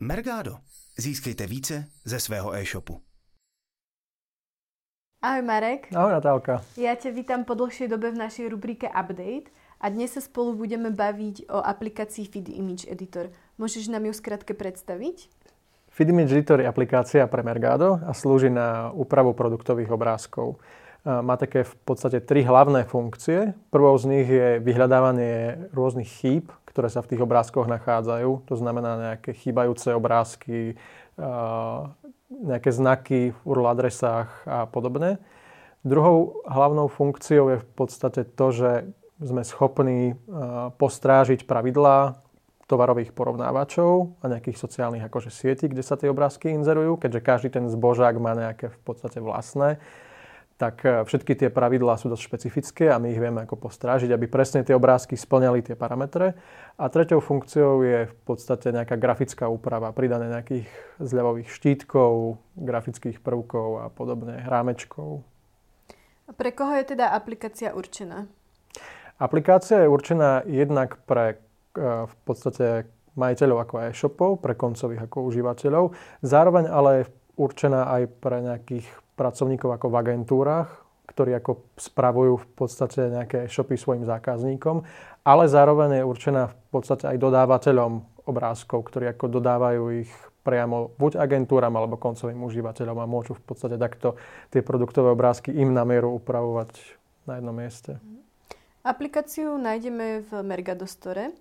Mergado. Získejte více ze svého e-shopu. Ahoj Marek. Ahoj Natálka. Ja ťa vítam po dlhšej dobe v našej rubrike Update a dnes sa spolu budeme baviť o aplikácii Feed Image Editor. Môžeš nám ju skrátke predstaviť? Feed Image Editor je aplikácia pre Mergado a slúži na úpravu produktových obrázkov. Má také v podstate tri hlavné funkcie. Prvou z nich je vyhľadávanie rôznych chýb, ktoré sa v tých obrázkoch nachádzajú. To znamená nejaké chýbajúce obrázky, nejaké znaky v URL adresách a podobne. Druhou hlavnou funkciou je v podstate to, že sme schopní postrážiť pravidlá tovarových porovnávačov a nejakých sociálnych akože sietí, kde sa tie obrázky inzerujú, keďže každý ten zbožák má nejaké v podstate vlastné tak e, všetky tie pravidlá sú dosť špecifické a my ich vieme ako postrážiť, aby presne tie obrázky splňali tie parametre. A treťou funkciou je v podstate nejaká grafická úprava, pridané nejakých zľavových štítkov, grafických prvkov a podobne, rámečkov. A pre koho je teda aplikácia určená? Aplikácia je určená jednak pre e, v podstate majiteľov ako e-shopov, pre koncových ako užívateľov, zároveň ale je určená aj pre nejakých pracovníkov ako v agentúrach, ktorí ako spravujú v podstate nejaké shopy svojim zákazníkom, ale zároveň je určená v podstate aj dodávateľom obrázkov, ktorí ako dodávajú ich priamo buď agentúram alebo koncovým užívateľom a môžu v podstate takto tie produktové obrázky im na mieru upravovať na jednom mieste. Aplikáciu nájdeme v Mergado Store.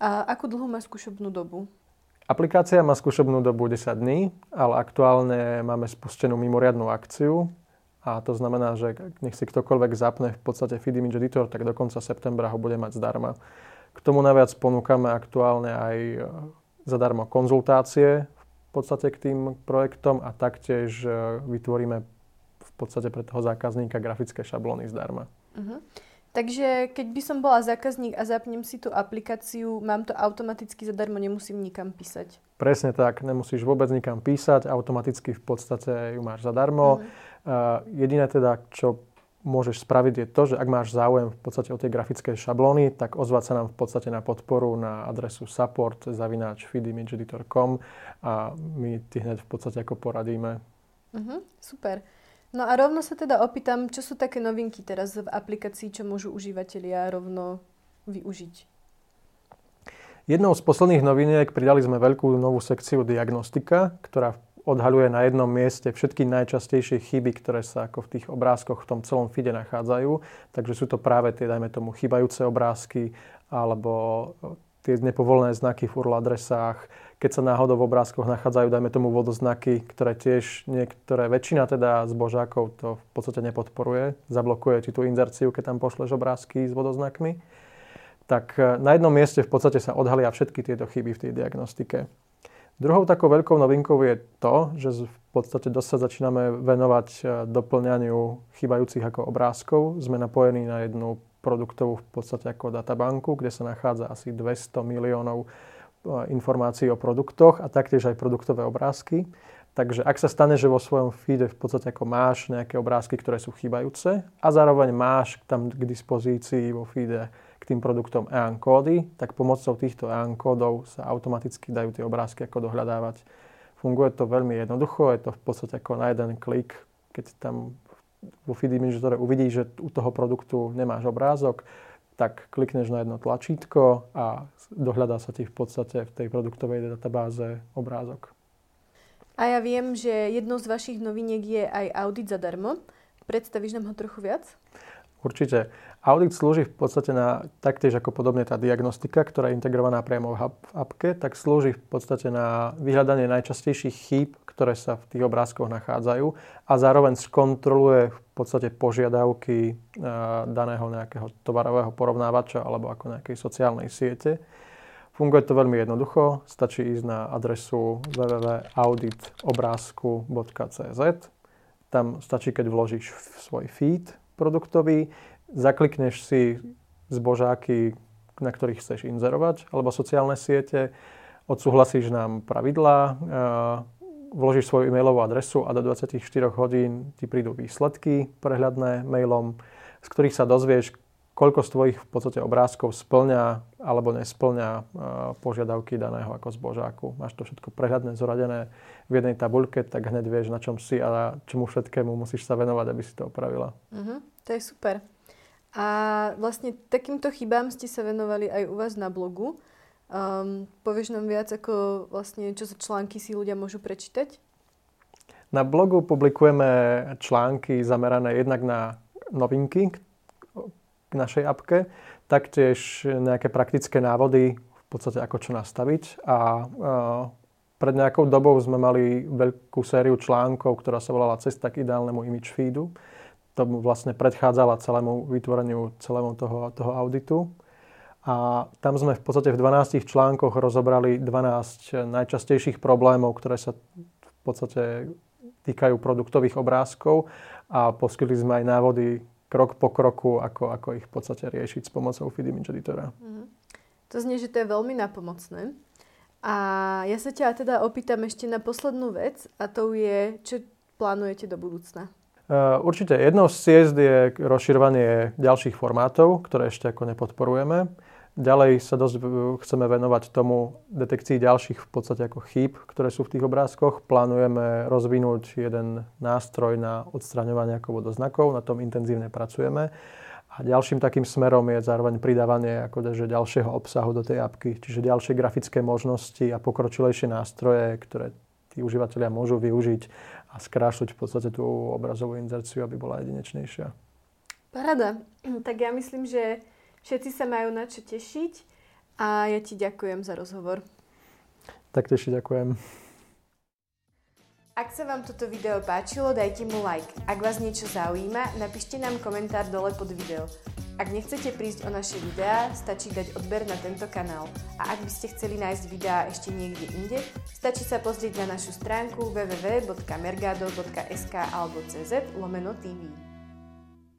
A akú dlhú má skúšobnú dobu? Aplikácia má skúšobnú dobu 10 dní, ale aktuálne máme spustenú mimoriadnú akciu a to znamená, že nech si ktokoľvek zapne v podstate Feed Image Editor, tak do konca septembra ho bude mať zdarma. K tomu naviac ponúkame aktuálne aj e, zadarmo konzultácie v podstate k tým projektom a taktiež e, vytvoríme v podstate pre toho zákazníka grafické šablóny zdarma. Uh-huh. Takže keď by som bola zákazník a zapnem si tú aplikáciu, mám to automaticky zadarmo, nemusím nikam písať. Presne tak, nemusíš vôbec nikam písať, automaticky v podstate ju máš zadarmo. Mm. Uh, jediné teda, čo môžeš spraviť je to, že ak máš záujem v podstate o tie grafické šablóny, tak ozvať sa nám v podstate na podporu na adresu support zavináč a my ti hneď v podstate ako poradíme. Uh-huh, super. No a rovno sa teda opýtam, čo sú také novinky teraz v aplikácii, čo môžu užívateľia rovno využiť? Jednou z posledných noviniek pridali sme veľkú novú sekciu diagnostika, ktorá odhaľuje na jednom mieste všetky najčastejšie chyby, ktoré sa ako v tých obrázkoch v tom celom feede nachádzajú. Takže sú to práve tie, dajme tomu, chybajúce obrázky alebo tie nepovolené znaky v URL adresách, keď sa náhodou v obrázkoch nachádzajú, dajme tomu vodoznaky, ktoré tiež niektoré, väčšina teda zbožákov to v podstate nepodporuje, zablokuje ti tú inzerciu, keď tam pošleš obrázky s vodoznakmi, tak e, na jednom mieste v podstate sa odhalia všetky tieto chyby v tej diagnostike. Druhou takou veľkou novinkou je to, že v podstate dosť sa začíname venovať e, doplňaniu chýbajúcich ako obrázkov. Sme napojení na jednu produktovú v podstate ako databanku, kde sa nachádza asi 200 miliónov E, informácií o produktoch a taktiež aj produktové obrázky. Takže ak sa stane, že vo svojom feede v podstate ako máš nejaké obrázky, ktoré sú chýbajúce a zároveň máš tam k dispozícii vo feede k tým produktom EAN kódy, tak pomocou týchto EAN kódov sa automaticky dajú tie obrázky ako dohľadávať. Funguje to veľmi jednoducho, je to v podstate ako na jeden klik, keď tam vo image uvidíš, že u toho produktu nemáš obrázok, tak klikneš na jedno tlačítko a dohľadá sa ti v podstate v tej produktovej databáze obrázok. A ja viem, že jednou z vašich noviniek je aj audit zadarmo. Predstavíš nám ho trochu viac? Určite. Audit slúži v podstate na taktiež ako podobne tá diagnostika, ktorá je integrovaná priamo v appke, tak slúži v podstate na vyhľadanie najčastejších chýb, ktoré sa v tých obrázkoch nachádzajú a zároveň skontroluje v podstate požiadavky daného nejakého tovarového porovnávača alebo ako nejakej sociálnej siete. Funguje to veľmi jednoducho, stačí ísť na adresu www.auditobrázku.cz tam stačí, keď vložíš svoj feed produktový, zaklikneš si zbožáky, na ktorých chceš inzerovať, alebo sociálne siete, odsúhlasíš nám pravidlá, eh, vložíš svoju e-mailovú adresu a do 24 hodín ti prídu výsledky prehľadné mailom, z ktorých sa dozvieš, koľko z tvojich v podstate obrázkov splňa alebo nesplňa uh, požiadavky daného ako zbožáku. Máš to všetko prehľadné, zoradené v jednej tabuľke, tak hneď vieš, na čom si a čomu všetkému musíš sa venovať, aby si to opravila. Uh-huh, to je super. A vlastne takýmto chybám ste sa venovali aj u vás na blogu. Um, povieš nám viac, ako vlastne, čo za články si ľudia môžu prečítať? Na blogu publikujeme články zamerané jednak na novinky k našej apke, taktiež nejaké praktické návody, v podstate ako čo nastaviť. A uh, pred nejakou dobou sme mali veľkú sériu článkov, ktorá sa volala Cesta k ideálnemu image feedu tomu vlastne predchádzala celému vytvoreniu celému toho, toho auditu. A tam sme v podstate v 12 článkoch rozobrali 12 najčastejších problémov, ktoré sa v podstate týkajú produktových obrázkov a poskytli sme aj návody krok po kroku, ako, ako ich v podstate riešiť s pomocou Feed Image Editora. Mm-hmm. To znie, že to je veľmi napomocné. A ja sa ťa teda opýtam ešte na poslednú vec a to je, čo plánujete do budúcna? Eh, určite jednou z ciest je rozširovanie ďalších formátov, ktoré ešte ako nepodporujeme. Ďalej sa dosť chceme venovať tomu detekcii ďalších v podstate ako chýb, ktoré sú v tých obrázkoch. Plánujeme rozvinúť jeden nástroj na odstraňovanie ako vodoznakov, na tom intenzívne pracujeme. A ďalším takým smerom je zároveň pridávanie ako že ďalšieho obsahu do tej apky, čiže ďalšie grafické možnosti a pokročilejšie nástroje, ktoré tí užívateľia môžu využiť a skrášliť v podstate tú obrazovú inzerciu, aby bola jedinečnejšia. Parada. Tak ja myslím, že všetci sa majú na čo tešiť a ja ti ďakujem za rozhovor. Tak teši ďakujem. Ak sa vám toto video páčilo, dajte mu like. Ak vás niečo zaujíma, napíšte nám komentár dole pod video. Ak nechcete prísť o naše videá, stačí dať odber na tento kanál. A ak by ste chceli nájsť videá ešte niekde inde, stačí sa pozrieť na našu stránku www.mergado.sk alebo cz lomeno TV.